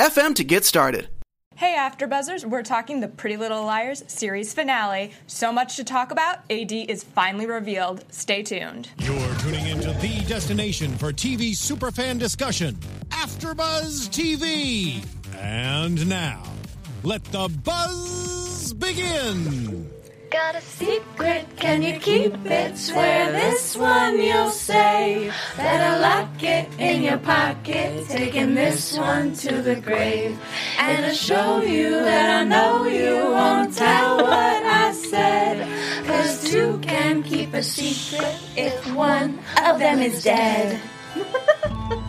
anchor.fm to get started. Hey, AfterBuzzers! We're talking the Pretty Little Liars series finale. So much to talk about. AD is finally revealed. Stay tuned. You're tuning into the destination for TV superfan discussion, AfterBuzz TV. And now, let the buzz begin. Got a secret, can you keep it? Swear this one you'll say. Better lock it in your pocket, taking this one to the grave. And to show you that I know you won't tell what I said. Cause two can keep a secret if one of them is dead.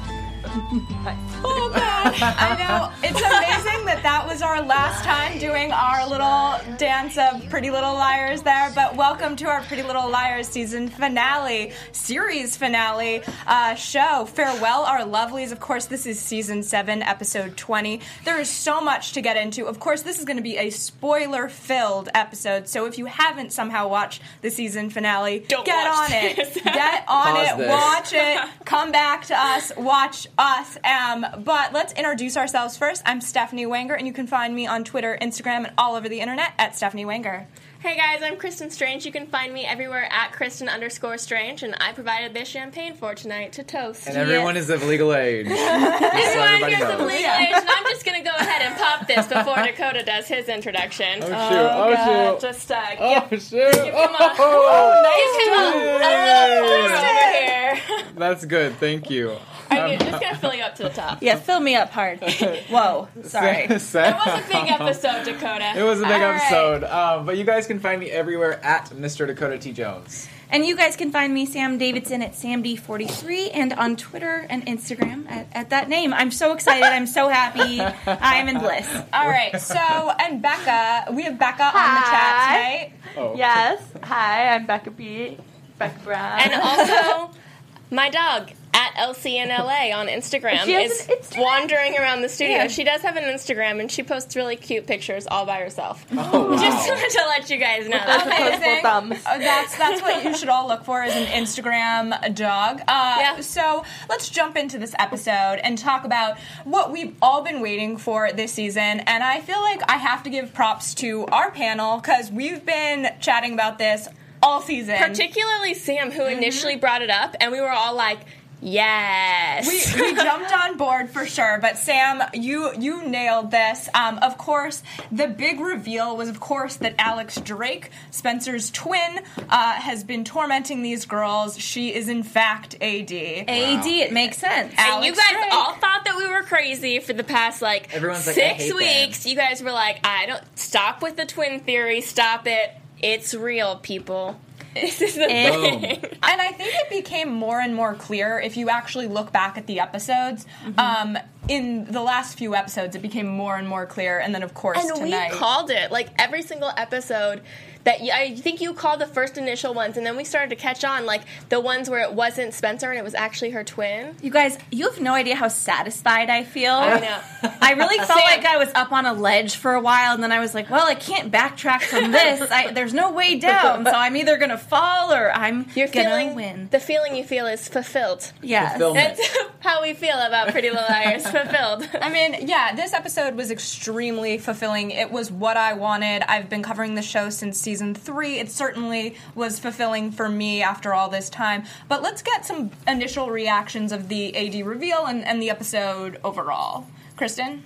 Oh God! I know it's amazing that that was our last time doing our little dance of Pretty Little Liars there. But welcome to our Pretty Little Liars season finale, series finale uh, show. Farewell, our lovelies. Of course, this is season seven, episode twenty. There is so much to get into. Of course, this is going to be a spoiler-filled episode. So if you haven't somehow watched the season finale, Don't get watch on it. Get on Pause it. this. Watch it. Come back to us. Watch us. Um, but let's introduce ourselves first. I'm Stephanie Wanger, and you can find me on Twitter, Instagram, and all over the internet at Stephanie Wanger. Hey guys, I'm Kristen Strange. You can find me everywhere at Kristen underscore Strange, and I provided this champagne for tonight to toast. And everyone is of legal age. Everyone everybody here's of legal age, and I'm just gonna go ahead and pop this before Dakota does his introduction. Oh shoot! Oh, God, shoot! Just uh, Oh give, shoot! give him a, Oh, give him a, a little pour over here. That's good. Thank you. I'm just gonna fill you up to the top. Yeah, fill me up hard. Whoa, sorry. It was a big episode, Dakota. It was a big All right. episode. Um, but you guys can find me everywhere at Mr. Dakota T. Jones. And you guys can find me, Sam Davidson, at SamD43 and on Twitter and Instagram at, at that name. I'm so excited. I'm so happy. I'm in bliss. All right, so, and Becca, we have Becca on the chat Hi. tonight. Oh. Yes. Hi, I'm Becca B. Becca Brown. And also, my dog at LCNLA on Instagram She has is an Instagram? wandering around the studio. Yeah. She does have an Instagram, and she posts really cute pictures all by herself. Oh, wow. Just to let you guys know. Those Amazing. thumbs. Uh, that's that's what you should all look for is an Instagram dog. Uh, Yeah. So let's jump into this episode and talk about what we've all been waiting for this season. And I feel like I have to give props to our panel because we've been chatting about this all season. Particularly Sam, who initially brought it up, and we were all like, yes. we, we jumped on board for sure, but Sam, you you nailed this. Um, of course, the big reveal was, of course, that Alex Drake, Spencer's twin, uh, has been tormenting these girls. She is in fact AD. AD, it makes sense. and you guys Drake. all thought that we were crazy for the past like Everyone's like, I six hate them. weeks. You guys were like, I don't stop with the twin theory. Stop it. It's real, people. This is the Boom. thing. And I think it became more and more clear if you actually look back at the episodes. Um, in the last few episodes, it became more and more clear. And then, of course, And tonight. we called it like every single episode. That y- I think you called the first initial ones, and then we started to catch on, like the ones where it wasn't Spencer and it was actually her twin. You guys, you have no idea how satisfied I feel. I know. I really felt Sam. like I was up on a ledge for a while, and then I was like, "Well, I can't backtrack from this. I, there's no way down, so I'm either gonna fall or I'm You're gonna feeling win." the feeling you feel is fulfilled. Yes. Fulfillment. That's how we feel about Pretty Little Liars. fulfilled. I mean, yeah, this episode was extremely fulfilling. It was what I wanted. I've been covering the show since season three. It certainly was fulfilling for me after all this time. But let's get some initial reactions of the AD reveal and, and the episode overall. Kristen?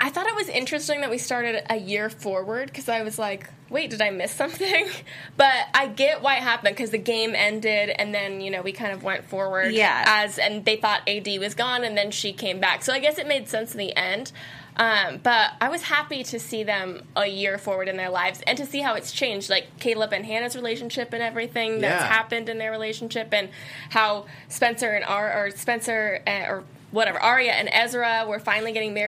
I thought it was interesting that we started a year forward because I was like, wait, did I miss something? But I get why it happened because the game ended and then, you know, we kind of went forward. Yeah. As, and they thought AD was gone and then she came back. So I guess it made sense in the end. Um, but I was happy to see them a year forward in their lives and to see how it's changed, like Caleb and Hannah's relationship and everything that's Yeah. happened in their relationship, and how Spencer and Ar or Spencer uh, or whatever Aria and Ezra were finally getting married.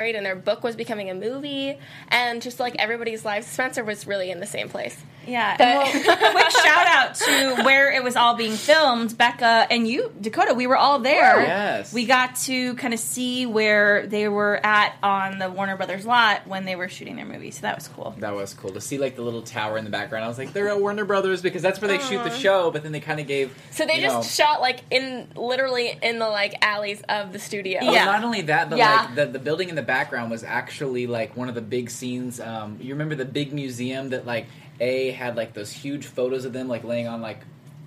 And their book was becoming a movie. And just like everybody's lives spencer was really in the same place Yeah. But- well, quick shout out to where it was all being filmed. Becca and you, Dakota, we were all there. Yes. We got to kind of see where they were at on the Warner Brothers lot when they were shooting their movie. So that was cool. That was cool to see like the little tower in the background. I was like, they're at Warner Brothers because that's where they shoot the show. But then they kind of gave. so they just know- shot like in literally in the like alleys of the studio Well, Yeah. not only that, but Yeah. like the, the building in the background was actually like one of the big scenes. Um, you remember the big museum that like A had like those huge photos of them like laying on like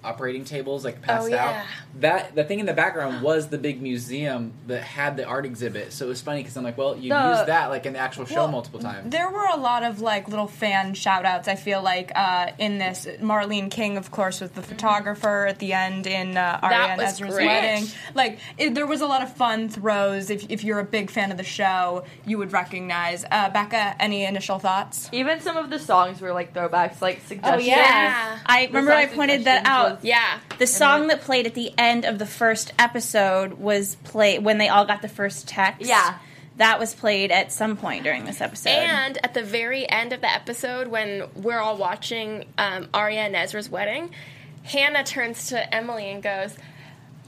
operating tables like passed Oh, yeah. out. That the thing in the background was the big museum that had the art exhibit. So it was funny because I'm like, well, you The- used that like in the actual show Well, multiple times. There were a lot of like little fan shout outs, I feel like, uh, in this. Marlene King, of course, was the photographer at the end in uh, Aria and Ezra's great. wedding. Like, it, there was a lot of fun throws. If, if you're a big fan of the show, you would recognize. Uh, Becca, any initial thoughts? Even some of the songs were like throwbacks, like suggestions. Oh yeah. I remember I pointed that out. Was- yeah The song that played at the end of the first episode was play when they all got the first text. Yeah. That was played at some point during this episode. and at the very end of the episode when we're all watching um, Aria and Ezra's wedding Hannah turns to Emily and goes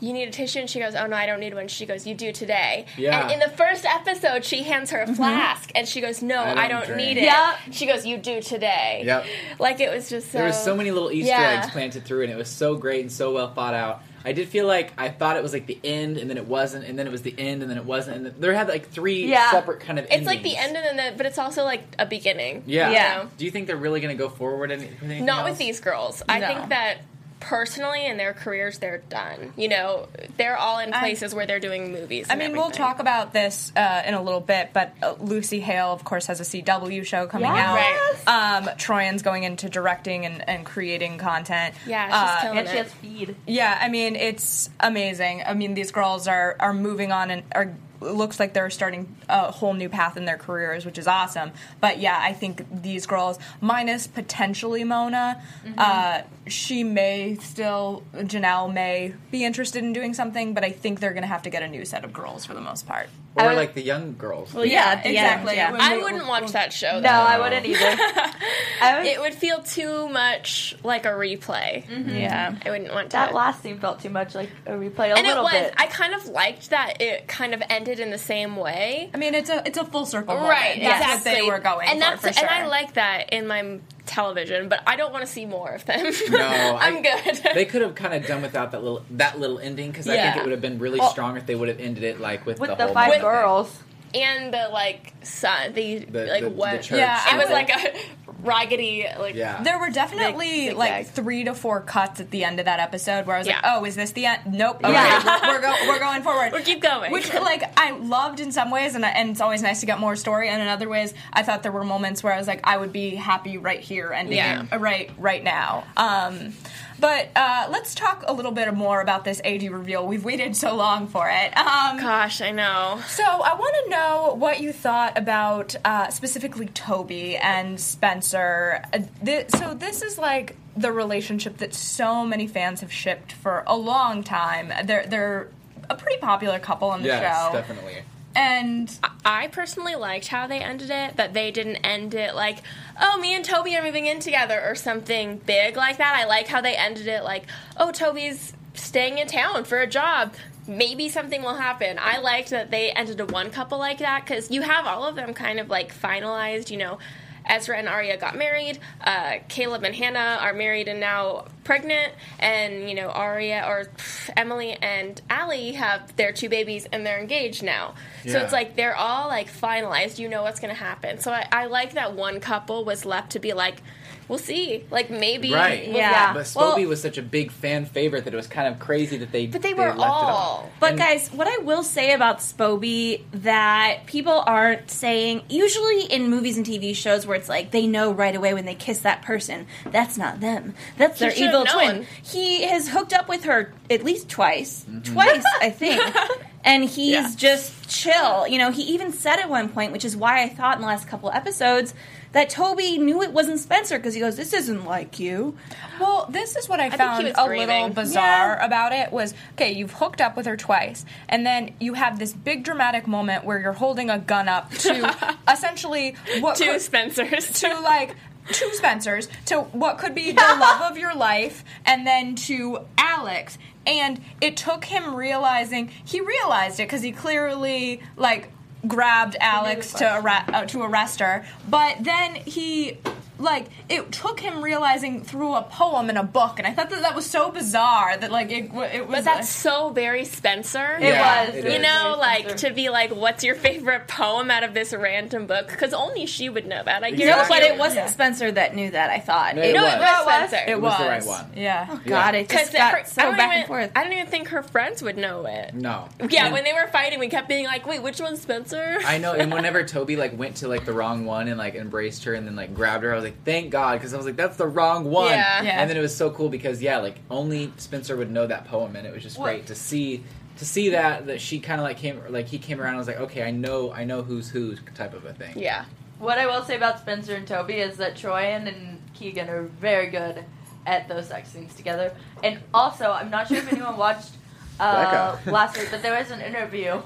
you need a tissue and she goes oh no I don't need one she goes you do today Yeah. and in the first episode she hands her a mm-hmm. flask and she goes no I I don't don't, need it Yeah. she goes you do today Yep. like it was just so There was so many little Easter Yeah. eggs planted through and it was so great and so well thought out. I did feel like I thought it was like the end, and then it wasn't, and then it was the end, and then it wasn't, and then, there had like three Yeah. separate kind of. it's like the end and then the, but it's also like a beginning Yeah. Yeah. Do you think they're really going to go forward? Any, anything Not else? with these girls. I think that personally in their careers they're done. You know, they're all in I- places where they're doing movies. I and mean, we'll talk about this uh, in a little bit, but uh, Lucy Hale, of course, has a CW show coming Yes. out. Um, Troian's going into directing and, and creating content. Yeah, she's Uh, killing And she has feed. Yeah, I mean it's amazing. I mean these girls are are moving on and are looks like they're starting a whole new path in their careers, which is awesome. But yeah, I think these girls, minus potentially Mona, uh, she may still Janel may be interested in doing something, but I think they're going to have to get a new set of girls for the most part. Or I- like the young girls. well, yeah, at the exactly. End, yeah. I wouldn't watch that show. No, though. I wouldn't either. I was, It would feel too much like a replay. Mm-hmm. yeah. I wouldn't want to. that last scene felt too much like a replay. A and it little was. bit. I kind of liked that it kind of ended in the same way. I mean, it's a it's a full circle. moment. Right, That's exactly. what they were going and for, that's for sure. and I like that in my television, but I don't want to see more of them. No, I'm I- good. They could have kind of done without that little that little ending because I think it would have been really Well- strong if they would have ended it like with, with the, the, whole five Mona thing. girls. and the like son, the, The- like the- the what? church. Yeah, it I was like a raggedy like. Yeah. There were definitely Zig- like zigzag. three to four cuts at the end of that episode where I was like, "Oh, is this the end?" Nope. Okay, Yeah. we're, we're, go- we're going forward. We'll keep going. Which, like, I loved in some ways, and, and it's always nice to get more story. And in other ways, I thought there were moments where I was like, I would be happy right here, ending Yeah. it right right now. Um, but uh, let's talk a little bit more about this AD reveal. We've waited so long for it. Um, Gosh, I know. so I want to know what you thought about uh, specifically Toby and Spencer. Uh, thi- so this is like the relationship that so many fans have shipped for a long time. They're they're a pretty popular couple on the Yes, show, definitely. And I personally liked how they ended it. That they didn't end it like, oh, me and Toby are moving in together or something big like that. I like how they ended it like, oh, Toby's staying in town for a job. Maybe something will happen. I liked that they ended a one couple like that because you have all of them kind of like finalized. You know, Ezra and Aria got married. Uh, Caleb and Hannah are married and now pregnant. And, you know, Aria or pff, Emily and Ali have their two babies and they're engaged now. So it's like they're all like finalized. You know what's going to happen. So I, I like that one couple was left to be like, we'll see. Like maybe, Right. we'll- Yeah. But Spoby Well- was such a big fan favorite that it was kind of crazy that they But they were left it all. But And- guys, what I will say about Spoby that people aren't saying usually in movies and TV shows where it's like they know right away when they kiss that person that's not them. That's He their evil twin. He has hooked up with her at least twice. Mm-hmm. Twice, I think. And he's Yeah. just chill. You know, he even said at one point, which is why I thought in the last couple episodes that Toby knew it wasn't Spencer because he goes, "This isn't like you." Well, this is what I, think found a grieving. little bizarre Yeah. about it was okay, you've hooked up with her twice, and then you have this big dramatic moment where you're holding a gun up to essentially what Two could- Spencers. to like two Spencers to what could be the love of your life, and then to Alex. And it took him realizing he realized it because he clearly like grabbed Alex to arre- uh, to arrest her, but then he like it took him realizing through a poem in a book, and I thought that that was so bizarre that like it w- it was. But that's so very Spencer. It Yeah, was. it You is. know, Very like Spencer. to be like, what's your favorite poem out of this random book? Because only she would know that. I Exactly. guarantee No, but it wasn't Spencer that knew that. I thought. No, It- it No, was. it was was. Spencer. it It was, was the right one. Yeah. Oh, God, it Because just got I so don't back even, and forth. I don't even think her friends would know it. No. Yeah, And- when they were fighting, we kept being like, "Wait, which one's Spencer?" I know, and whenever Toby like went to like the wrong one and like embraced her and then like grabbed her, I was like, "Thank God," because I was like, "That's the wrong one." Yeah. Yeah. And then it was so cool because yeah, like only Spencer would know that poem, and it was just What- great to see to see that that she kind of like came like he came around. and was like, "Okay, I know, I know who's who," type of a thing. yeah. What I will say about Spencer and Toby is that Troian and Keegan are very good at those sex scenes together. And also, I'm not sure if anyone watched uh, last week, but there was an interview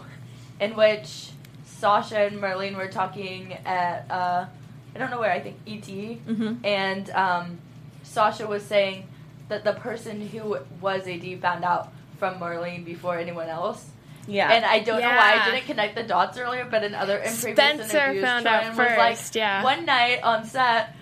in which Sasha and Marlene were talking at uh, I don't know where I think ET, Mhm. and um, Sasha was saying that the person who was AD found out from Marlene before anyone else. Yeah. And I don't know why I didn't connect the dots earlier, but in other in previous Spencer interviews, found out Troian was like, first, yeah. One night on set,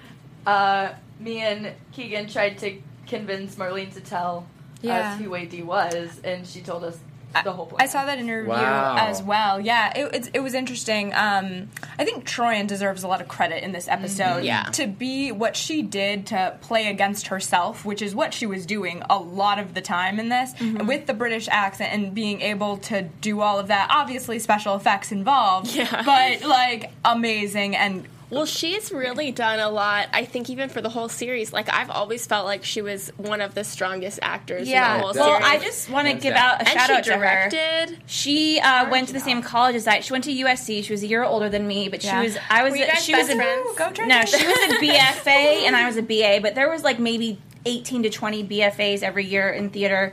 uh, me and Keegan tried to convince Marlene to tell Yeah. us who AD was, and she told us the whole plan. I saw that interview Wow. as well. Yeah, it, it, it was interesting. Um, I think Troian deserves a lot of credit in this episode. Yeah. To be what she did to play against herself, which is what she was doing a lot of the time in this, with the British accent and being able to do all of that. Obviously, special effects involved. Yeah. But, like, amazing and Well, she's really done a lot. I think even for the whole series, like I've always felt like she was one of the strongest actors in yeah. the whole Well, series. I just want to give out a and shout she out to her. directed. She uh, went to the same college as I. She went to USC. She was a year older than me, but Yeah. she was. I was. Were you a- guys she was best a. Go No, she was a BFA and I was a BA, but there was like maybe 18 to 20 BFAs every year in theater.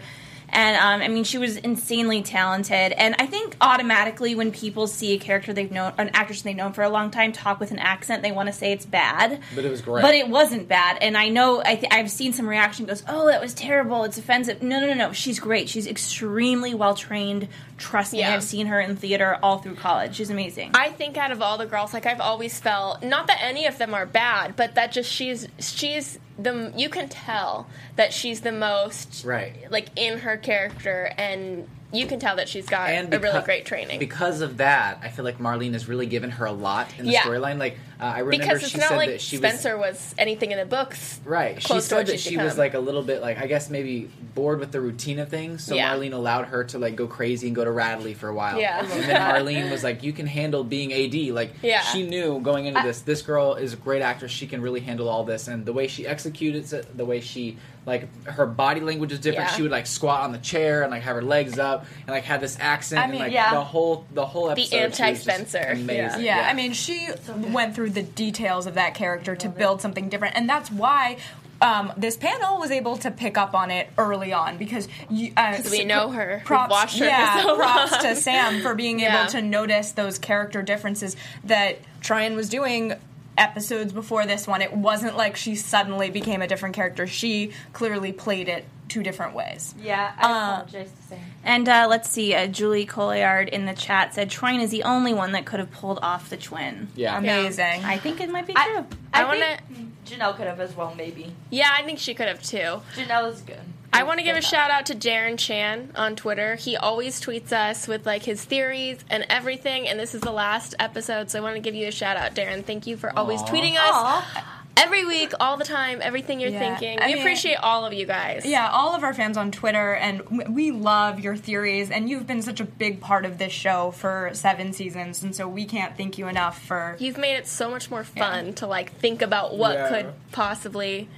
And um, I mean, she was insanely talented. And I think automatically, when people see a character they've known, an actress they've known for a long time, talk with an accent, they want to say it's bad. But it was great. But it wasn't bad. And I know I th- I've seen some reaction goes, "Oh, that was terrible. It's offensive." No, no, no, no. She's great. She's extremely well trained. Trust me, Yeah. I've seen her in theater all through college. She's amazing. I think out of all the girls, like I've always felt, not that any of them are bad, but that just she's she's the you can tell that she's the most Right. like in her character, and you can tell that she's got and a really great training. Because of that, I feel like Marlene has really given her a lot in the Yeah. storyline. Like uh, I remember because it's she not said like that she Spencer was, anything in the books. Right. She said that she's she was like a little bit like I guess maybe bored with the routine of things. So Yeah. Marlene allowed her to like go crazy and go to Radley for a while. Yeah. And then Marlene was like, "You can handle being AD." Like Yeah. she knew going into this, this girl is a great actress. She can really handle all this, and the way she executes it, the way she like her body language is different. Yeah. She would like squat on the chair and like have her legs up and like have this accent I and mean, like yeah. the whole the whole episode. she was just anti-Spencer. Amazing. Yeah, I mean, she went through the details of that character to build something different, and that's why. Um, this panel was able to pick up on it early on because you, uh, we know her. Props, her yeah, so props long. to Sam for being Yeah. able to notice those character differences that Troian was doing episodes before this one. It wasn't like she suddenly became a different character. She clearly played it two different ways. Yeah, I Uh, apologize to say. And uh, let's see, uh, Julie Colliard in the chat said Troian is the only one that could have pulled off the twin. Yeah. Amazing. I think it might be I, true. I, I wanna- think Janel could have as well, maybe. Yeah, I think she could have too. Janel is good. I want to give a shout out to Darren Chan on Twitter. He always tweets us with like his theories and everything, and this is the last episode, so I want to give you a shout out, Darren. Thank you for always Aw. tweeting us. Aw. Every week, all the time, everything you're Yeah. thinking. I we mean- appreciate all of you guys. Yeah, all of our fans on Twitter, and we love your theories, and you've been such a big part of this show for seven seasons, and so we can't thank you enough for. You've made it so much more fun to like think about what Yeah. could possibly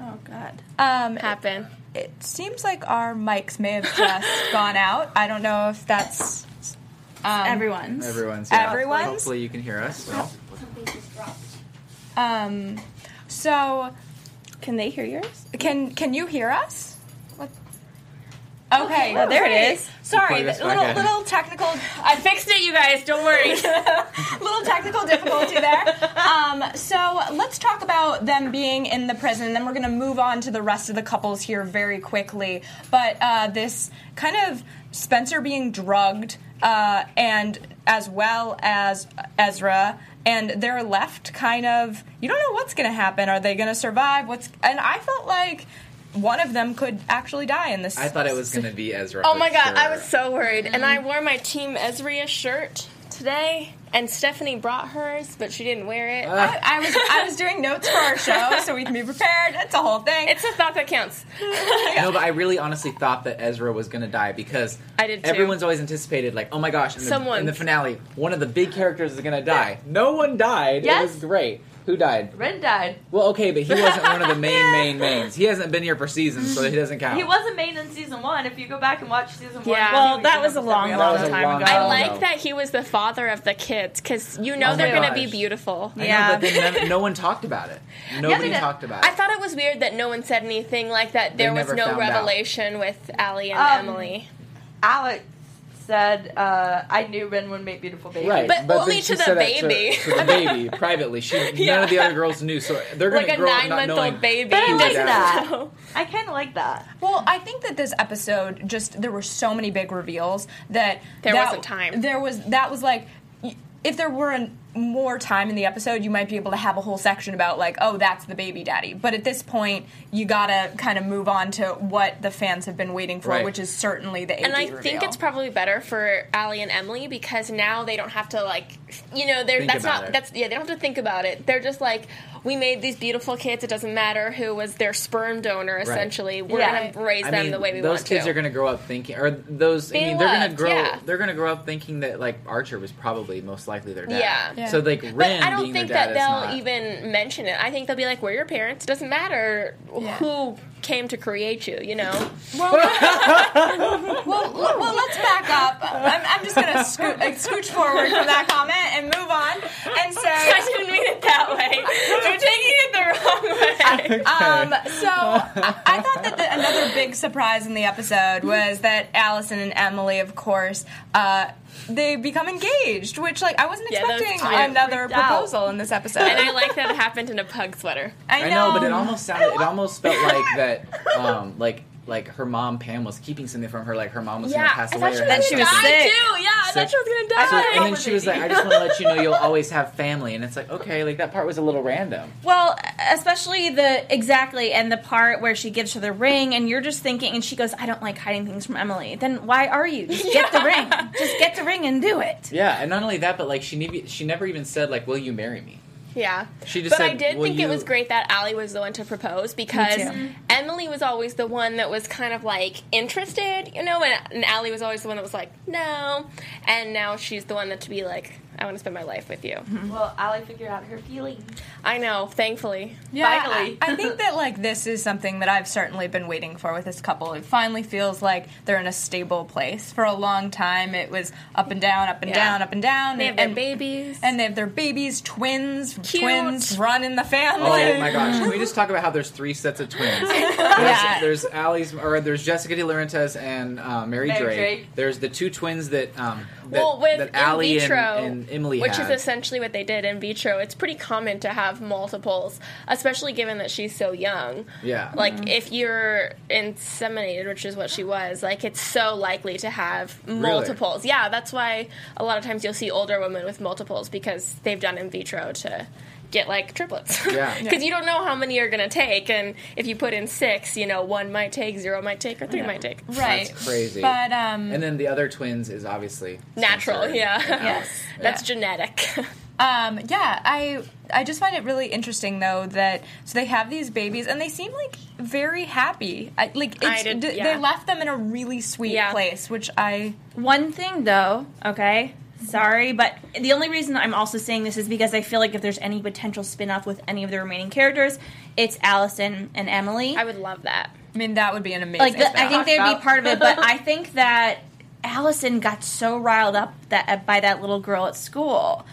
Oh God. Um, happen. it seems like our mics may have just gone out. I don't know if that's um, Everyone's. Everyone's. Yeah. Everyone's? Hopefully you can hear us. Well, Um, so Can they hear yours? can can you hear us? Okay, Oh, there it is. Sorry, Plug this the little little technical I fixed it, you guys. Don't worry. little technical difficulty there. Um, so let's talk about them being in the prison, and then we're going to move on to the rest of the couples here very quickly. But uh, this kind of Spencer being drugged, uh, and as well as Ezra. And they're left kind of, you don't know what's going to happen. Are they going to survive? What's and I felt like one of them could actually die in this. I thought it was going to be Ezra. oh my god, sure. I was so worried. And I mm-hmm. wore my Team Ezria shirt today, and Stephanie brought hers, but she didn't wear it. I, I was I was doing notes for our show, so we can be prepared. It's a whole thing. it's a thought that counts. No, but I really honestly thought that Ezra was going to die because I did too. everyone's always anticipated, like, oh my gosh, in the, Someone. in the finale, one of the big characters is going to die. No one died. Yes. It was great. Who died? Wren died. Well, okay, but he wasn't one of the main, main mains. He hasn't been here for seasons, so he doesn't count. He wasn't main in season one. If you go back and watch season one, Yeah. Well, that was a long, long That was a episode. time long ago. I like no. that he was the father of the kids because you know Oh they're going to be gosh. beautiful. I know, Yeah. but then none, no one talked about it. Nobody did. talked about it. I thought it was weird that no one said anything like that. There was no found out. revelation with Ali and Um, Emily. Alex said, uh, "I knew Wren would make beautiful babies." Right, But then only to the said that to- baby. To, the baby privately. She none of the other girls knew, so they're going Like to grow up knowing a nine-month-old baby. But I like their dad that. is. So- I kind of like that. Well, I think that this episode just there were so many big reveals that There that- wasn't time. There was that was like if there were an, more time in the episode, you might be able to have a whole section about like, oh, that's the baby daddy. But at this point, you gotta kind of move on to what the fans have been waiting for, Right. which is certainly the AD And I reveal. think it's probably better for Ali and Emily because now they don't have to like, you know, they're Think that's not it. that's yeah they don't have to think about it. They're just like, we made these beautiful kids. It doesn't matter who was their sperm donor. Essentially, we're Yeah. gonna raise I them mean, the way we want to. those kids are going to grow up thinking, or those. I mean, they're gonna grow. yeah. They're going to grow up thinking that like Archer was probably most likely their dad. Yeah. Yeah. So like but I don't being think that they'll even mention it. I think they'll be like, "We're your parents. It doesn't matter who came to create you." You know. well, well, well, well, let's back up. I'm, I'm just gonna scoot, like, scooch forward from that comment and move on and say. I didn't mean it that way. You're taking it the wrong way. Um, so I, I thought that the, another big surprise in the episode was that Alison and Emily, of course, uh, they become engaged. Which, like, I wasn't Yeah, that was expecting cute. another Freaked out. proposal in this episode. and I like that it happened in a pug sweater. I I know, but it almost sounded. It almost felt like that. Um, like like her mom Pam was keeping something from her. Like her mom was going to pass away. or Then had she was die sick. too. Yeah, I thought she was gonna So, die. and then she was like, "I just want to let you know you'll always have family." And it's like, okay, like that part was a little random. Well, especially the exactly and the part where she gives her the ring, and you're just thinking, and she goes, "I don't like hiding things from Emily." Then why are you? Just get the ring. Just get the ring and do it. Yeah, and not only that, but like she nev- she never even said like, "Will you marry me?" Yeah. She just but I did "Will think it was great that Ali was the one to propose because. Emily was always the one that was kind of like interested, you know, and, and Ali was always the one that was like, no. And now she's the one that to be like, I want to spend my life with you. Well, Ali figured out her feelings. I know, thankfully. Yeah, Finally. I, I think that like this is something that I've certainly been waiting for with this couple. It finally feels like they're in a stable place. For a long time, it was up and down, up and Yeah. down, up and down. They have and, their and- babies. and they have their babies, twins, Cute. twins run in the family. Oh my gosh! Can we just talk about how there's three sets of twins? There's, Yeah. there's Ali's, or there's Jessica DiLaurentis and uh, Mary, Mary Drake. Drake. There's the two twins that um that, well, with that in Allie and, and Emily which had. is essentially what they did in vitro, it's pretty common to have multiples, especially given that she's so young. yeah. Like mm-hmm. if you're inseminated, which is what she was, like it's so likely to have multiples. Yeah, that's why a lot of times you'll see older women with multiples because they've done in vitro to get like triplets. Yeah. Because you don't know how many you're gonna take, and if you put in six, you know one might take, zero might take, or three might take. right. That's crazy. But um, and then the other twins is obviously Natural, Spencer yeah. Yes. That's Yeah. genetic. Um, yeah, I I just find it really interesting though that so they have these babies and they seem like very happy. I, like I it's, did- d- yeah. they left them in a really sweet Yeah. place, which I One thing though, okay, sorry, but the only reason I'm also saying this is because I feel like if there's any potential spin off with any of the remaining characters, it's Alison and Emily. I would love that. I mean that would be an amazing. like the, I think they'd be part of it, but I think that Alison got so riled up that by that little girl at school.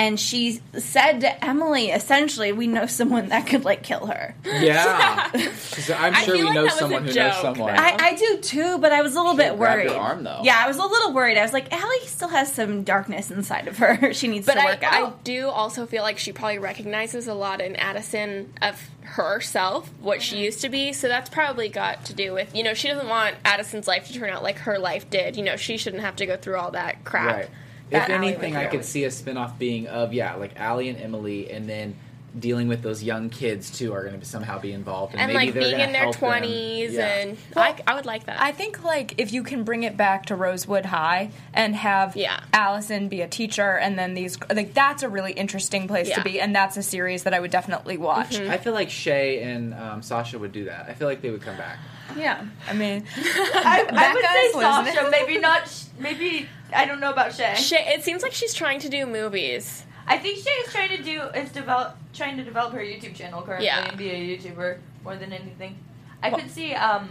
And she said to Emily, essentially, we know someone that could like kill her. Yeah, 'Cause I'm sure we like know someone who joke, knows someone. I, I do too, but I was a little bit grab worried. your arm, though. Yeah, I was a little worried. I was like, Ali still has some darkness inside of her. she needs But to work I out. I do also feel like she probably recognizes a lot in Addison of herself, what she mm-hmm. used to be. So that's probably got to do with, you know, she doesn't want Addison's life to turn out like her life did. You know, she shouldn't have to go through all that crap. Right. That If anything, went I could see a spin-off being of yeah, like Ali and Emily, and then dealing with those young kids too are going to somehow be involved, and, And maybe like they're being in their help them. twenties, Yeah. and I, I would like that. I think like if you can bring it back to Rosewood High and have Yeah. Alison be a teacher and then these like that's a really interesting place Yeah. to be and that's a series that I would definitely watch. I feel like Shay and um, Sasha would do that. I feel like they would come back. Yeah, I mean, I, I would say listening. Sasha, maybe not. Maybe I don't know about Shay. Shay, it seems like she's trying to do movies. I think Shay is trying to do is develop trying to develop her YouTube channel currently Yeah. and be a YouTuber more than anything. I could see um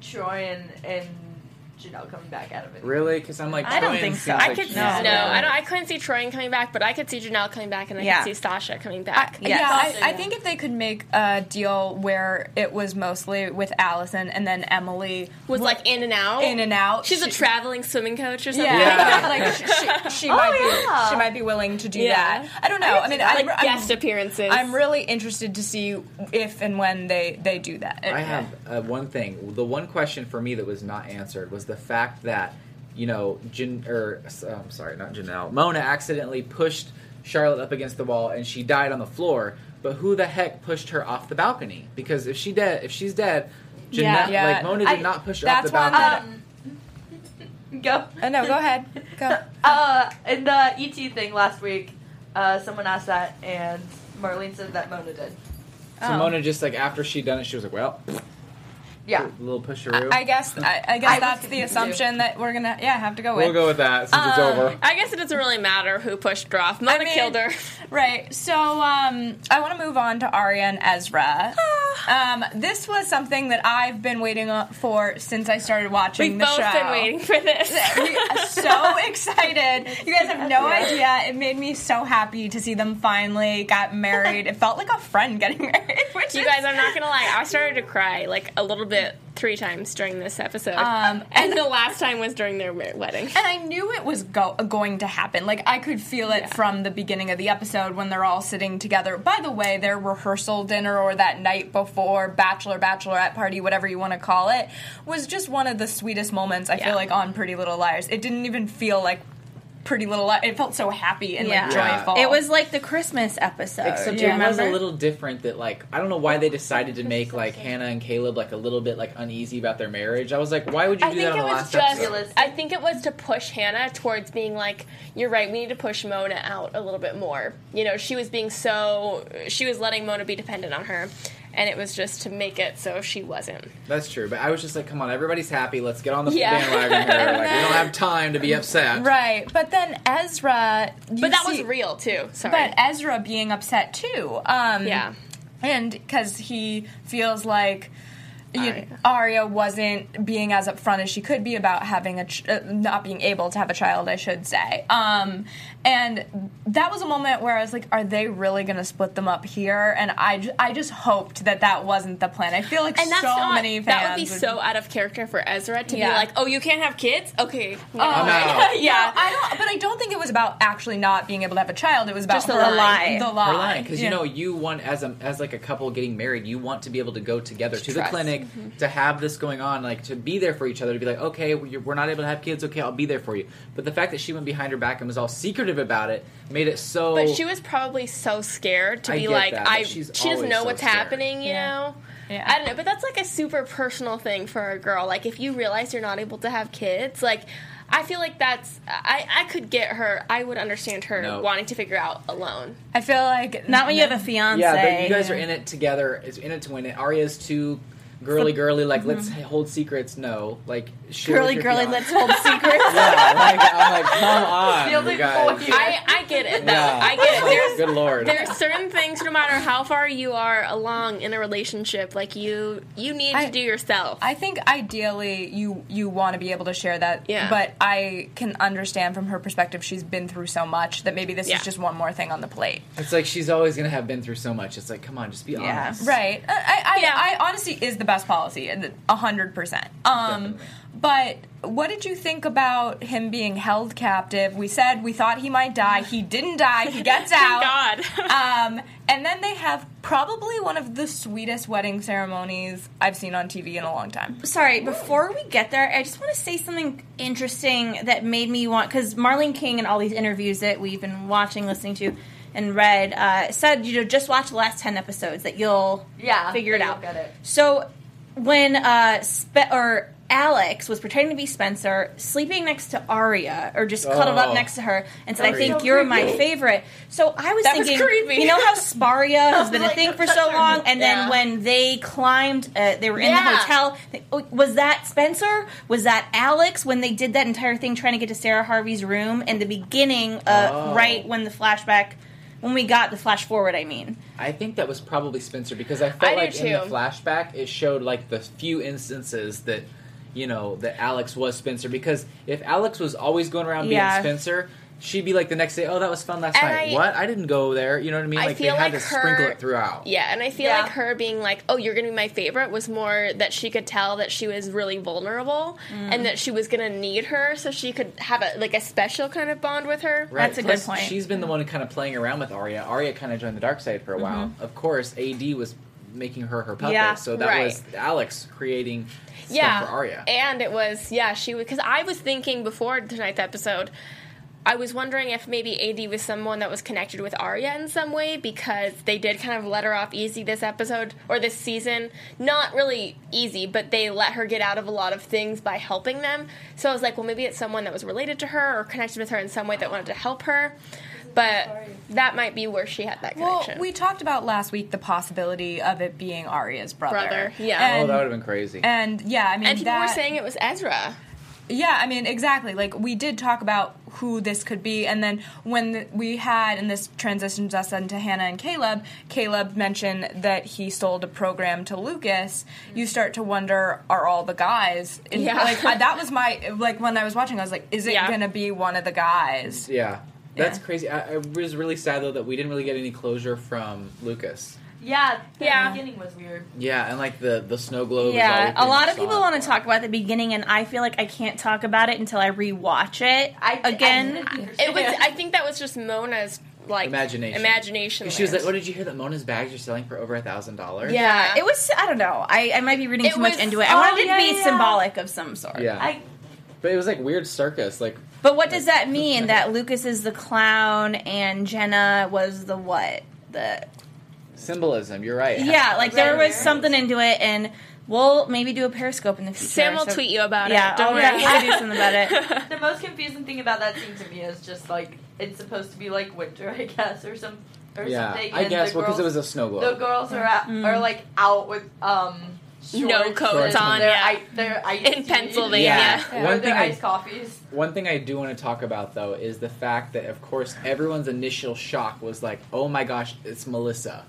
Troy and and Janel coming back out of it. Really? Because I'm like, I don't twins think so. seems I like could she's no, No. I don't. I couldn't see Troy coming back, but I could see Janel coming back, and I Yeah. could see Sasha coming back. yeah, Sasha, I, I yeah. think if they could make a deal where it was mostly with Alison and then Emily was like in and out. in and out. She's a she- traveling swimming coach or something. Yeah, Yeah. like she, she, she might yeah. be she might be willing to do Yeah. that. I don't know. I, mean, I'm, like I'm, guest appearances. I'm really interested to see if and when they they do that. I have uh, one thing. The one question for me that was not answered was the fact that you know, Jan, or I'm sorry, not Janel. Mona accidentally pushed Charlotte up against the wall and she died on the floor. But who the heck pushed her off the balcony? Because if she dead, if she's dead, Janel, Yeah. Yeah. like Mona did I- not push her off the balcony. Um, go. Uh, no, go ahead. Go. Uh, in the ET thing last week, uh, someone asked that, and Marlene said that Mona did. so oh. Mona just like after she'd done it, she was like, well, Yeah. a little pusheroo. I guess I, I guess I that's the thinking assumption that we're gonna yeah have to go with. we'll go with that since it's Um, over. I guess it doesn't really matter who pushed her off. Mona mean- killed her. Right. So um, I want to move on to Aria and Ezra. um, this was something that I've been waiting for since I started watching the show. We've the both show. been waiting for this. so excited. You guys have no idea. It made me so happy to see them finally got married. It felt like a friend getting married. Which You is- guys, I'm not gonna lie. I started to cry like a little bit three times during this episode, Um, and the last time was during their wedding. And I knew it was go- going to happen. Like I could feel it from the beginning of the episode when they're all sitting together. By the way, their rehearsal dinner or that night before bachelor bachelorette party, whatever you want to call it, was just one of the sweetest moments I Yeah. feel like on Pretty Little Liars. It didn't even feel like Pretty Little Liars. It felt so happy and like Yeah. joyful. It was like the Christmas episode. Except Do you it was a little different. That like I don't know why they decided to make like Hannah and Caleb like a little bit like uneasy about their marriage. I was like, why would you I do think that it on the was last just. episode? I think it was to push Hannah towards being like, "You're right. We need to push Mona out a little bit more." You know, she was being so. She was letting Mona be dependent on her, and it was just to make it so she wasn't. That's true, but I was just like, come on, everybody's happy. Let's get on the Yeah. bandwagon here. Like we don't have time to be upset. right. But then Ezra, you But that see- was real too. Sorry. But Ezra being upset too. Um, yeah. and because he feels like you Aria. Aria wasn't being as upfront as she could be about having a ch- uh, not being able to have a child, I should say. Um, and that was a moment where I was like, "Are they really going to split them up here?" And I, ju- I just hoped that that wasn't the plan. I feel like And so not, many fans that would be would- so out of character for Ezra to Yeah. be like, "Oh, you can't have kids? Okay, Oh, I'm out. yeah, I don't. But I don't think it was about actually not being able to have a child. It was about Just the her lie. The lie. We're lying because Yeah. you know you want as a as like a couple getting married, you want to be able to go together to the clinic Mm-hmm. to have this going on, like to be there for each other, to be like, okay, we're we're not able to have kids, okay, I'll be there for you. But the fact that she went behind her back and was all secretive about it made it so. But she was probably so scared to I be get like, that, I. she's She doesn't know so what's scared. happening, you Yeah. know. Yeah. I don't know, but that's like a super personal thing for a girl. Like if you realize you're not able to have kids, like I feel like that's I I could get her. I would understand her No. wanting to figure out alone. I feel like Not when you have a fiance. Yeah, but you guys are in it together. It's in it to win it. Aria's too girly, girly. Like let's mm-hmm. hold secrets. No, like girly, your girly. fiance. Let's hold secrets. Yeah, like, I'm like, come on, Feel the you guys. I I get it though. Yeah. I get it. There's Good lord. there's certain things no matter how far you are along in a relationship like you you need I- to do yourself I think ideally you you want to be able to share that. Yeah. But I can understand from her perspective she's been through so much that maybe this Yeah. is just one more thing on the plate. It's like she's always gonna have been through so much. It's like, come on, just be Yeah. honest. Right. I, I, Yeah. I, I honesty is the best policy, a hundred percent. Um, Definitely. but what did you think about him being held captive? We said we thought he might die. He didn't die. He gets out. God. um, and then they have probably one of the sweetest wedding ceremonies I've seen on TV in a long time. Sorry, before we get there, I just want to say something interesting that made me want because Marlene King and all these interviews that we've been watching, listening to, and read uh, said you know just watch the last ten episodes that you'll Yeah, figure it you'll out. get it. So when uh, Spe- or Alex was pretending to be Spencer, sleeping next to Aria, or just cuddled up Oh. next to her, and said, "I think So you're my favorite." So I was That was thinking, creepy. you know how Sparia has been a thing for so long, and then when they climbed, uh, they were in the hotel. they- oh, Was that Spencer? Was that Alex when they did that entire thing trying to get to Sarah Harvey's room in the beginning, uh, Oh. right when the flashback, when we got the flash forward? I mean, I think that was probably Spencer because I felt I like in the flashback it showed like the few instances that you know that Alex was Spencer. Because if Alex was always going around being Spencer, she'd be like the next day, oh that was fun last And night. I- what? I didn't go there. You know what I mean? I like feel they had like to sprinkle it throughout. Yeah, and I feel Yeah. like her being like, "Oh, you're gonna be my favorite," was more that she could tell that she was really vulnerable Mm. and that she was gonna need her, so she could have a like a special kind of bond with her. Right. That's a Plus, good point. She's been the one kind of playing around with Aria. Aria kind of joined the dark side for a while. Of course, AD was making her her puppet, Mm-hmm. Yeah, so that right. was Alex creating stuff yeah, for Aria. and it was yeah she was because I was thinking before tonight's episode. I was wondering if maybe AD was someone that was connected with Aria in some way because they did kind of let her off easy this episode or this season. Not really easy, but they let her get out of a lot of things by helping them. So I was like, well, maybe it's someone that was related to her or connected with her in some way that wanted to help her. But that might be where she had that Well, connection. we talked about last week the possibility of it being Aria's brother. Brother, yeah. And, oh, that would have been crazy. and yeah, I mean, and people that, were saying it was Ezra. Yeah, I mean, exactly. Like we did talk about who this could be, and then when the, we had, and this transitions us into Hannah and Caleb. Caleb mentioned that he sold a program to Lucas. You start to wonder, are all the guys? And, Yeah. Like I, that was my like when I was watching, I was like, is it Yeah. gonna be one of the guys? yeah. That's Yeah. crazy. I, I was really sad though that we didn't really get any closure from Lucas. Yeah, the Yeah. beginning was weird. Yeah, and like the the snow globe. yeah, we a lot of people want to talk about the beginning, and I feel like I can't talk about it until I rewatch it I again. I, It was. I think that was just Mona's like Imagination. Imagination. She was like, land. "Oh, did you hear that Mona's bags are selling for over a thousand dollars?" yeah, Yeah. it was. I don't know. I, I might be reading It too much into it. I oh, wanted it yeah, to be yeah. symbolic of some sort. yeah. I but it was like weird circus. Like, But what does that mean? That Lucas is the clown and Jenna was the what? The symbolism. You're right. yeah, like there was something into it, and we'll maybe do a Periscope in the future. Sam will so- tweet you about Yeah, it. Don't I'll worry. definitely do something about it. the most confusing thing about that scene to me is just like it's supposed to be like winter, I guess, or some or Yeah, something. I and guess the well because it was a snow the girls are out, Mm. are like out with um No coats on, their, yeah. I, their In. Pennsylvania. Yeah. or One their thing I- iced coffees. One thing I do want to talk about though is the fact that of course everyone's initial shock was like, "Oh my gosh, it's Melissa."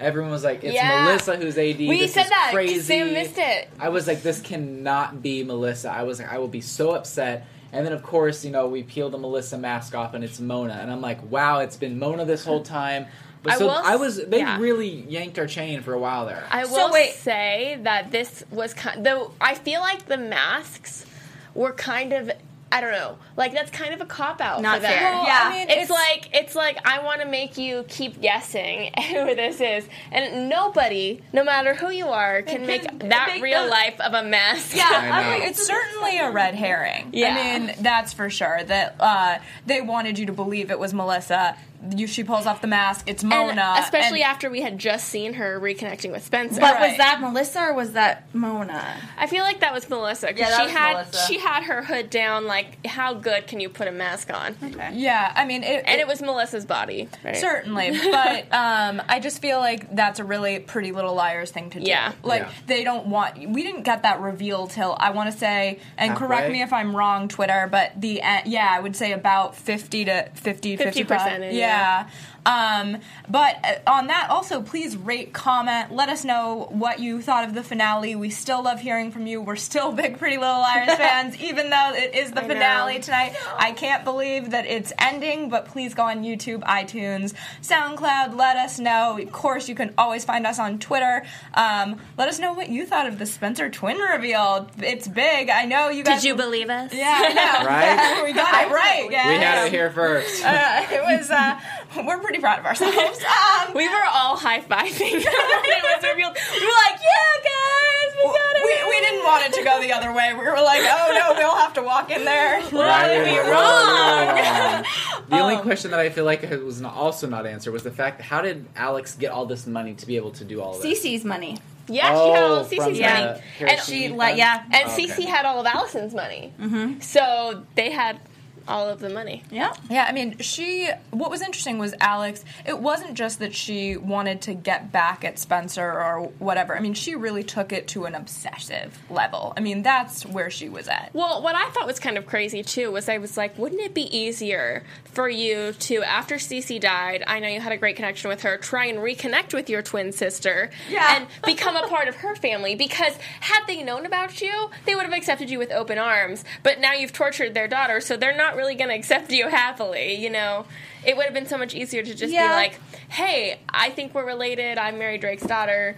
Everyone was like, "It's Yeah. Melissa who's AD." We this said is that. 'cause Crazy. Sam missed it. I was like, "This cannot be Melissa." I was like, "I will be so upset." And then of course, you know, we peel the Melissa mask off and it's Mona, and I'm like, "Wow, it's been Mona this whole time." But I so will I was they yeah. really yanked our chain for a while there. I So will wait. say that this was kind. Though I feel like the masks were kind of. I don't know. Like that's kind of a cop out Not for them. fair. Well, Yeah. I mean, It's, like it's like I want to make you keep guessing who this is, and nobody, no matter who you are, can can make that make real the- life of a mess. Yeah, I I'm it's certainly a red herring. Yeah. I mean, that's for sure. That uh, they wanted you to believe it was Melissa. You, she pulls off the mask. It's Mona, And especially and- after we had just seen her reconnecting with Spencer. But was that Melissa or was that Mona? I feel like that was Melissa. 'cause Yeah, she was had Melissa. she had her hood down. Like, how good can you put a mask on? yeah, I mean, it, And it was Melissa's body, right? Certainly, but um, I just feel like that's a really Pretty Little Liars thing to do. Yeah. like Yeah. they don't want. We didn't get that reveal till I want to say, and correct me if I'm wrong, Twitter, but the uh, yeah, I would say about fifty to 50, 55. in, Yeah. Yeah. Um, but uh, on that, also please rate, comment, let us know what you thought of the finale. We still love hearing from you. We're still big Pretty Little Liars fans, even though it is the I finale know. tonight. I can't believe that it's ending, but please go on YouTube, iTunes, SoundCloud. Let us know. Of course, you can always find us on Twitter. Um, let us know what you thought of the Spencer twin reveal. It's big. I know you guys. Did you believe us? Yeah, I know. Right? we got it right. We had it here first. Uh, it was. Uh, we're pretty proud of ourselves. Um, We were all high fiving when it was revealed. We were like, "Yeah, guys, we got it." we, we didn't want it to go the other way. We were like, oh no, we'll have to walk in there. Right, be we were wrong? wrong. The Um, only question that I feel like was not, also not answered was the fact how did Alex get all this money to be able to do all of this? Cece's money. Yeah, she had all Oh, of from Cece's money, and She Teezy let yeah. and Okay. Cece had all of Alison's money. Mm-hmm. So they had all of the money. Yeah. Yeah, I mean, she. What was interesting was Alex. It wasn't just that she wanted to get back at Spencer or whatever. I mean, she really took it to an obsessive level. I mean, that's where she was at. Well, what I thought was kind of crazy too was I was like, wouldn't it be easier for you to, after Cece died, I know you had a great connection with her, try and reconnect with your twin sister Yeah. and become a part of her family? Because had they known about you, they would have accepted you with open arms. But now you've tortured their daughter, so they're not really going to accept you happily. You know, it would have been so much easier to just Yeah. be like, hey, I think we're related. I'm Mary Drake's daughter.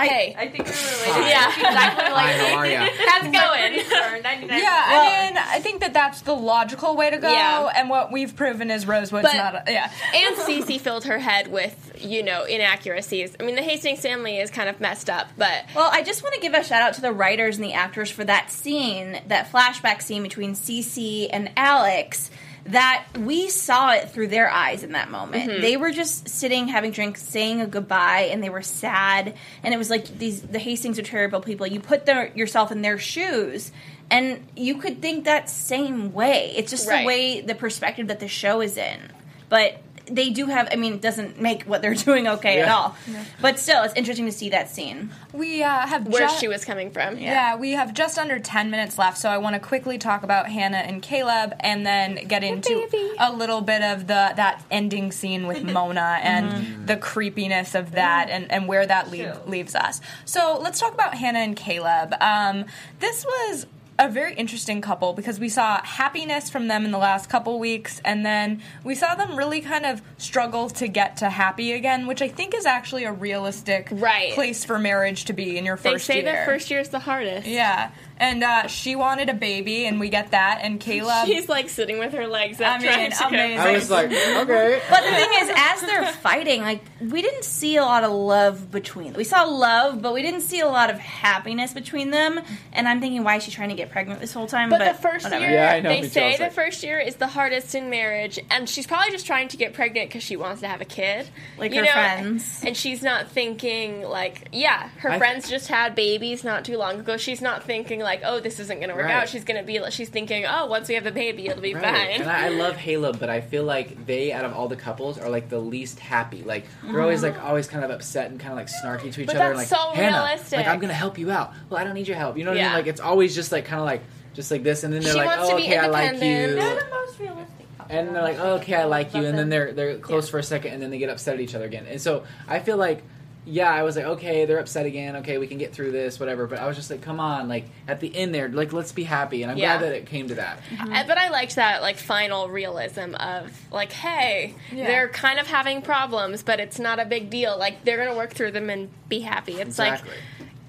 Hey, I think we were related. Yeah. exactly Hi, how are ya? how's it going? Sure, 99. Yeah, I mean, I think that that's the logical way to go. Yeah. And what we've proven is Rosewood's But- not. A, yeah. and Cece filled her head with, you know, inaccuracies. I mean, the Hastings family is kind of messed up, but Well, I just want to give a shout out to the writers and the actors for that scene, that flashback scene between Cece and Alex. That we saw it through their eyes in that moment. Mm-hmm. They were just sitting, having drinks, saying a goodbye, and they were sad. And it was like these the Hastings are terrible people. You put their, yourself in their shoes, and you could think that same way. It's just Right. the way the perspective that the show is in. But they do have. I mean, it doesn't make what they're doing okay at Yeah. all. But still, it's interesting to see that scene. We uh, have where ju- she was coming from. Yeah. we have just under 10 minutes left, so I want to quickly talk about Hanna and Caleb and then get into a little bit of the that ending scene with Mona and the creepiness of that and, and where that leave, leaves us. So let's talk about Hanna and Caleb. Um, this was a very interesting couple because we saw happiness from them in the last couple weeks and then we saw them really kind of struggle to get to happy again which i think is actually a realistic Right. place for marriage to be in your first year. They say year that first year is the hardest. yeah, and uh, she wanted a baby, and we get that. And Caleb, She's like sitting with her legs up, I mean, trying to amazing. I was like, okay. But the thing is, as they're fighting, like we didn't see a lot of love between them. We saw love, but we didn't see a lot of happiness between them. And I'm thinking, why is she trying to get pregnant this whole time? But, the first whatever. year, Yeah, I know, they me too. I say the first year is the hardest in marriage, and she's probably just trying to get pregnant because she wants to have a kid, Like you her friends. And she's not thinking like, yeah, her I- friends just had babies not too long ago. She's not thinking like, oh, this isn't going to work Right. out. She's going to be, she's thinking, oh, once we have a baby, it'll be Right. fine. And I, I love Haleb, but I feel like they, out of all the couples, are like the least happy. Like they're always like mm-hmm. always kind of upset and kind of like snarky to each But other. and, that's like so Hannah, realistic. like I'm gonna help you out. Well, I don't need your help. You know what I mean? Like it's always just like kind of like just like this, and then they're She like, wants oh, to be okay, I like you. They're the most realistic couple. and they're like, oh, okay, I like you, and then they're they're close for a second, and then they get upset at each other again. And so I feel like, yeah, I was like, okay, they're upset again. Okay, we can get through this, whatever. But I was just like, come on, like at the end there, like let's be happy. And I'm Yeah. glad that it came to that. Uh, But I liked that like final realism of like, hey, Yeah. they're kind of having problems, but it's not a big deal. Like they're gonna work through them and be happy. It's Exactly. like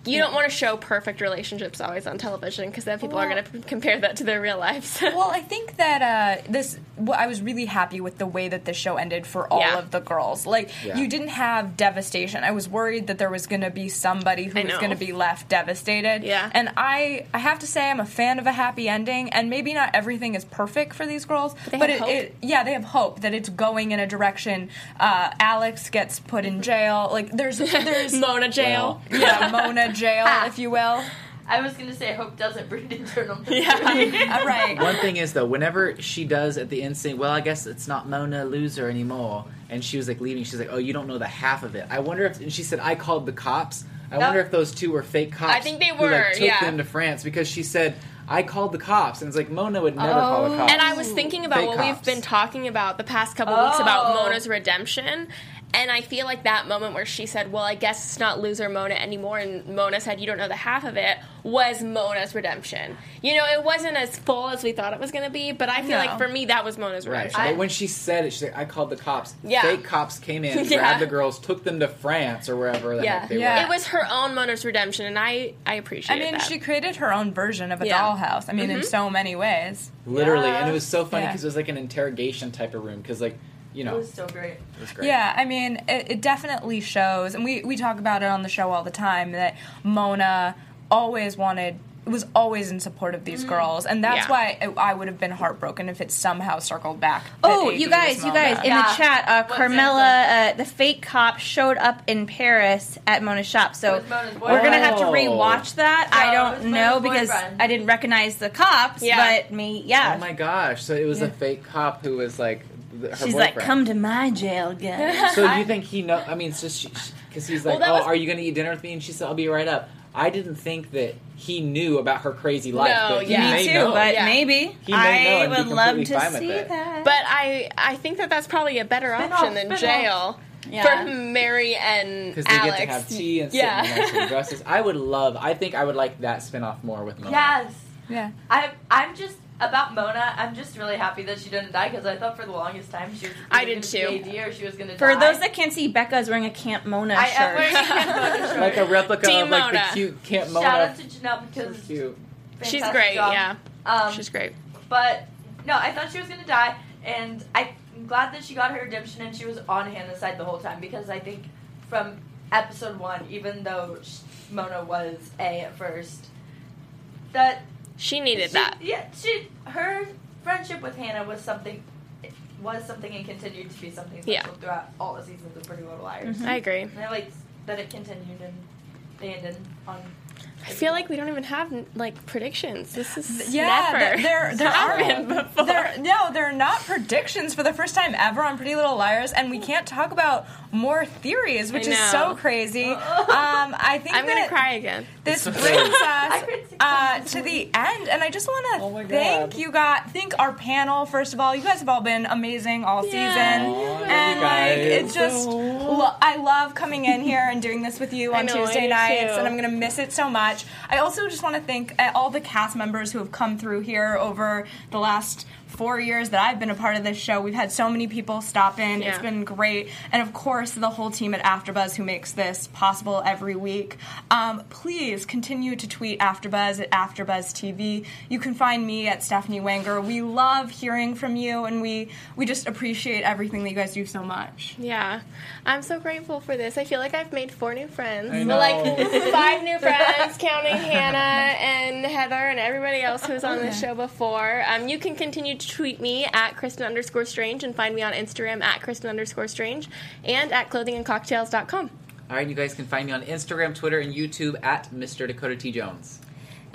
you don't want to show perfect relationships always on television because then people are gonna p- compare that to their real lives. well, I think that uh, this wh- I was really happy with the way that the show ended for all Yeah. of the girls. Like Yeah. you didn't have devastation. I was worried that there was going to be somebody who I was going to be left devastated. Yeah. And I I have to say I'm a fan of a happy ending and maybe not everything is perfect for these girls, they but have it, hope. it yeah, they have hope that it's going in a direction uh, Alex gets put in jail. Like there's there's Mona jail. yeah, Mona jail if you will. I was gonna say hope doesn't breed internal. misery. Uh, right. One thing is though, whenever she does at the end saying, "Well, I guess it's not Mona loser anymore," and she was like leaving, she's like, "Oh, you don't know the half of it." I wonder if, and she said, "I called the cops." I wonder if those two were fake cops. I think they who, were, like, took yeah. them to France because she said, "I called the cops," and it's like Mona would never call the cops. And I was thinking about Fake what cops. we've been talking about the past couple weeks about Oh. Mona's redemption. And I feel like that moment where she said, Well, I guess it's not loser Mona anymore, and Mona said, You don't know the half of it, was Mona's redemption. You know, it wasn't as full as we thought it was going to be, but I feel No. like for me, that was Mona's Right, redemption. but when she said it, she said, "I called the cops." Yeah. Fake cops came in, Yeah. grabbed the girls, took them to France or wherever the yeah. heck they Yeah. It was her own Mona's redemption, and I, I appreciate it. I mean, that. she created her own version of a Yeah. dollhouse. I mean, in mm-hmm. so many ways. Literally, Yeah. and it was so funny Yeah. because it was like an interrogation type of room because, like, you know, It was so great. it was great. Yeah, I mean, it, it definitely shows, and we, we talk about it on the show all the time that Mona always wanted was always in support of these girls, and that's Yeah. why I, I would have been heartbroken if it somehow circled back. Oh, you guys, you guys, in Yeah. the chat, uh, What's Carmela, uh, the fake cop, showed up in Paris at Mona's shop. So Mona's we're gonna have to rewatch that. So I don't know because boyfriend. I didn't recognize the cops. Yeah. But me, yeah. Oh my gosh! So it was a fake cop who was like th- her She's boyfriend. like, "Come to my jail, guys." So you think he know? I mean, it's just because he's like, Well, that "Oh, was- are you going to eat dinner with me?" And she said, "I'll be right up." I didn't think that he knew about her crazy life. No, but he yeah. may Me too, know. but Yeah. maybe He may know I and be would love completely to with see it. that. but I, I think that that's probably a better option than spin-off. jail Yeah. for Mary and because they Alex. get to have tea and sit yeah. in nice little dresses. I would love. I think I would like that spin-off more with Mona. Yes. Yeah. I'm I'm just about Mona. I'm just really happy that she didn't die because I thought for the longest time she was I did gonna too. be AD or she was gonna For die. those that can't see, Becca is wearing a Camp Mona I shirt. am wearing a Camp Mona shirt. like a replica Team of like Mona. the cute Camp Mona. Shout out to Janel So because cute. She's great, job. yeah. Um, She's great. But no, I thought she was gonna die, and I'm glad that she got her redemption and she was on Hanna's side the whole time because I think from episode one, even though sh- Mona was A at first, that She needed she, that. Yeah, she her friendship with Hanna was something. Was something and continued to be something special Yeah. throughout all the seasons of Pretty Little Liars. Mm-hmm. I agree. And I like that it continued and they ended on. I feel like we don't even have like predictions. This is Yeah, never th- there there are before. there no, they're not predictions for the first time ever on Pretty Little Liars, and we can't talk about more theories, which is so crazy. Um, I think I'm gonna cry again. this brings us uh, to the end, and I just want Oh to God. thank you guys, thank our panel first of all. You guys have all been amazing all season, Aw, and like it's just lo- I love coming in here and doing this with you on know, Tuesday nights, too. and I'm gonna miss it so much. I also just want to thank uh, all the cast members who have come through here over the last four years that I've been a part of this show. We've had so many people stop in. It's Yeah. been great. And of course, the whole team at AfterBuzz who makes this possible every week. Um, please continue to tweet AfterBuzz at AfterBuzz TV. You can find me at Stephanie Wanger. We love hearing from you, and we we just appreciate everything that you guys do so much. Yeah, I'm so grateful for this. I feel like I've made four new friends. I Well, like five new friends, counting Hannah and Heather and everybody else who's on this show before. Um, you can continue tweet me at Kristen underscore Strange and find me on Instagram at Kristen underscore Strange and at clothingandcocktails.com. All right, you guys can find me on Instagram, Twitter, and YouTube at Mr. Dakota T Jones.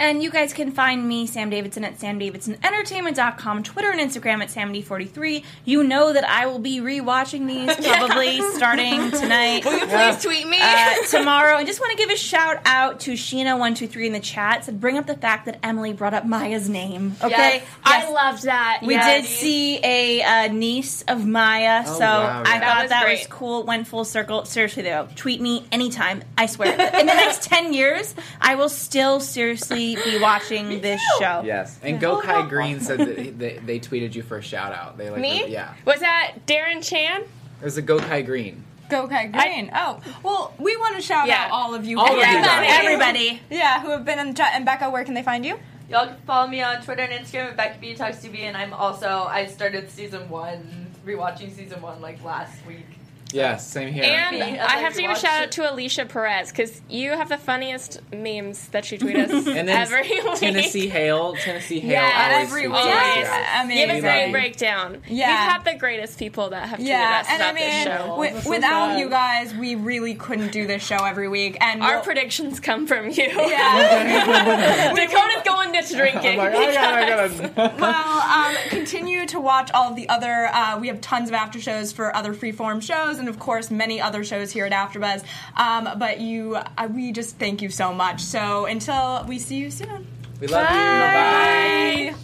And you guys can find me, Sam Davidson, at samdavidsonentertainment.com, Twitter and Instagram at samd43. You know that I will be rewatching these probably starting tonight. Will you please tweet me? uh, tomorrow. I just want to give a shout out to Sheena123 in the chat. Said bring up the fact that Emily brought up Maya's name. Okay, Yes. I loved that. we Yeah, did see a uh, niece of Maya, Oh, so wow, I yeah. That thought was that great. was cool. It Went full circle. Seriously though, tweet me anytime. I swear. In the next ten years, I will still seriously be watching this show. Yes, and Go Kai Green said that they, they tweeted you for a shout out. They like Me? yeah. Was that Darren Chan? It was a Go Kai Green. Go Kai Green. oh, well, we want to shout Yeah. out all of you. All who of you have guys. been- Everybody. Yeah, who have been in the chat. And Becca, where can they find you? y'all can follow me on Twitter and Instagram at Becky B Talks TV, and I'm also I started season one, rewatching season one like last week. Yes, same here. And I have to give a shout out to Alicia Perez because you have the funniest memes that she tweets us and then every week. Tennessee Hale, Tennessee Hale, Yes, always every tweets week. us Yes. out. Give a great breakdown. Yeah. We've had the greatest people that have tweeted Yeah, us and I about this mean, show. wi- without you guys, we really couldn't do this show every week. And Our we'll- predictions come from you. Yeah. Dakota's going to drinking. I'm like, I gotta, I gotta. well, um, continue to watch all of the other. Uh, we have tons of after shows for other freeform shows, and of course, many other shows here at AfterBuzz. Um, but you, uh, we just thank you so much. So until we see you soon. We love you. Bye.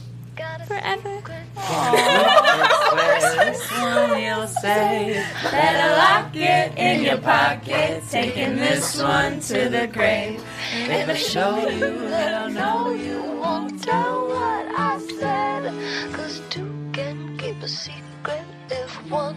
Forever. You'll say, better lock it in your pocket, taking this one to the grave. And if I show you that I know you won't tell what I said, cause two can keep a secret if one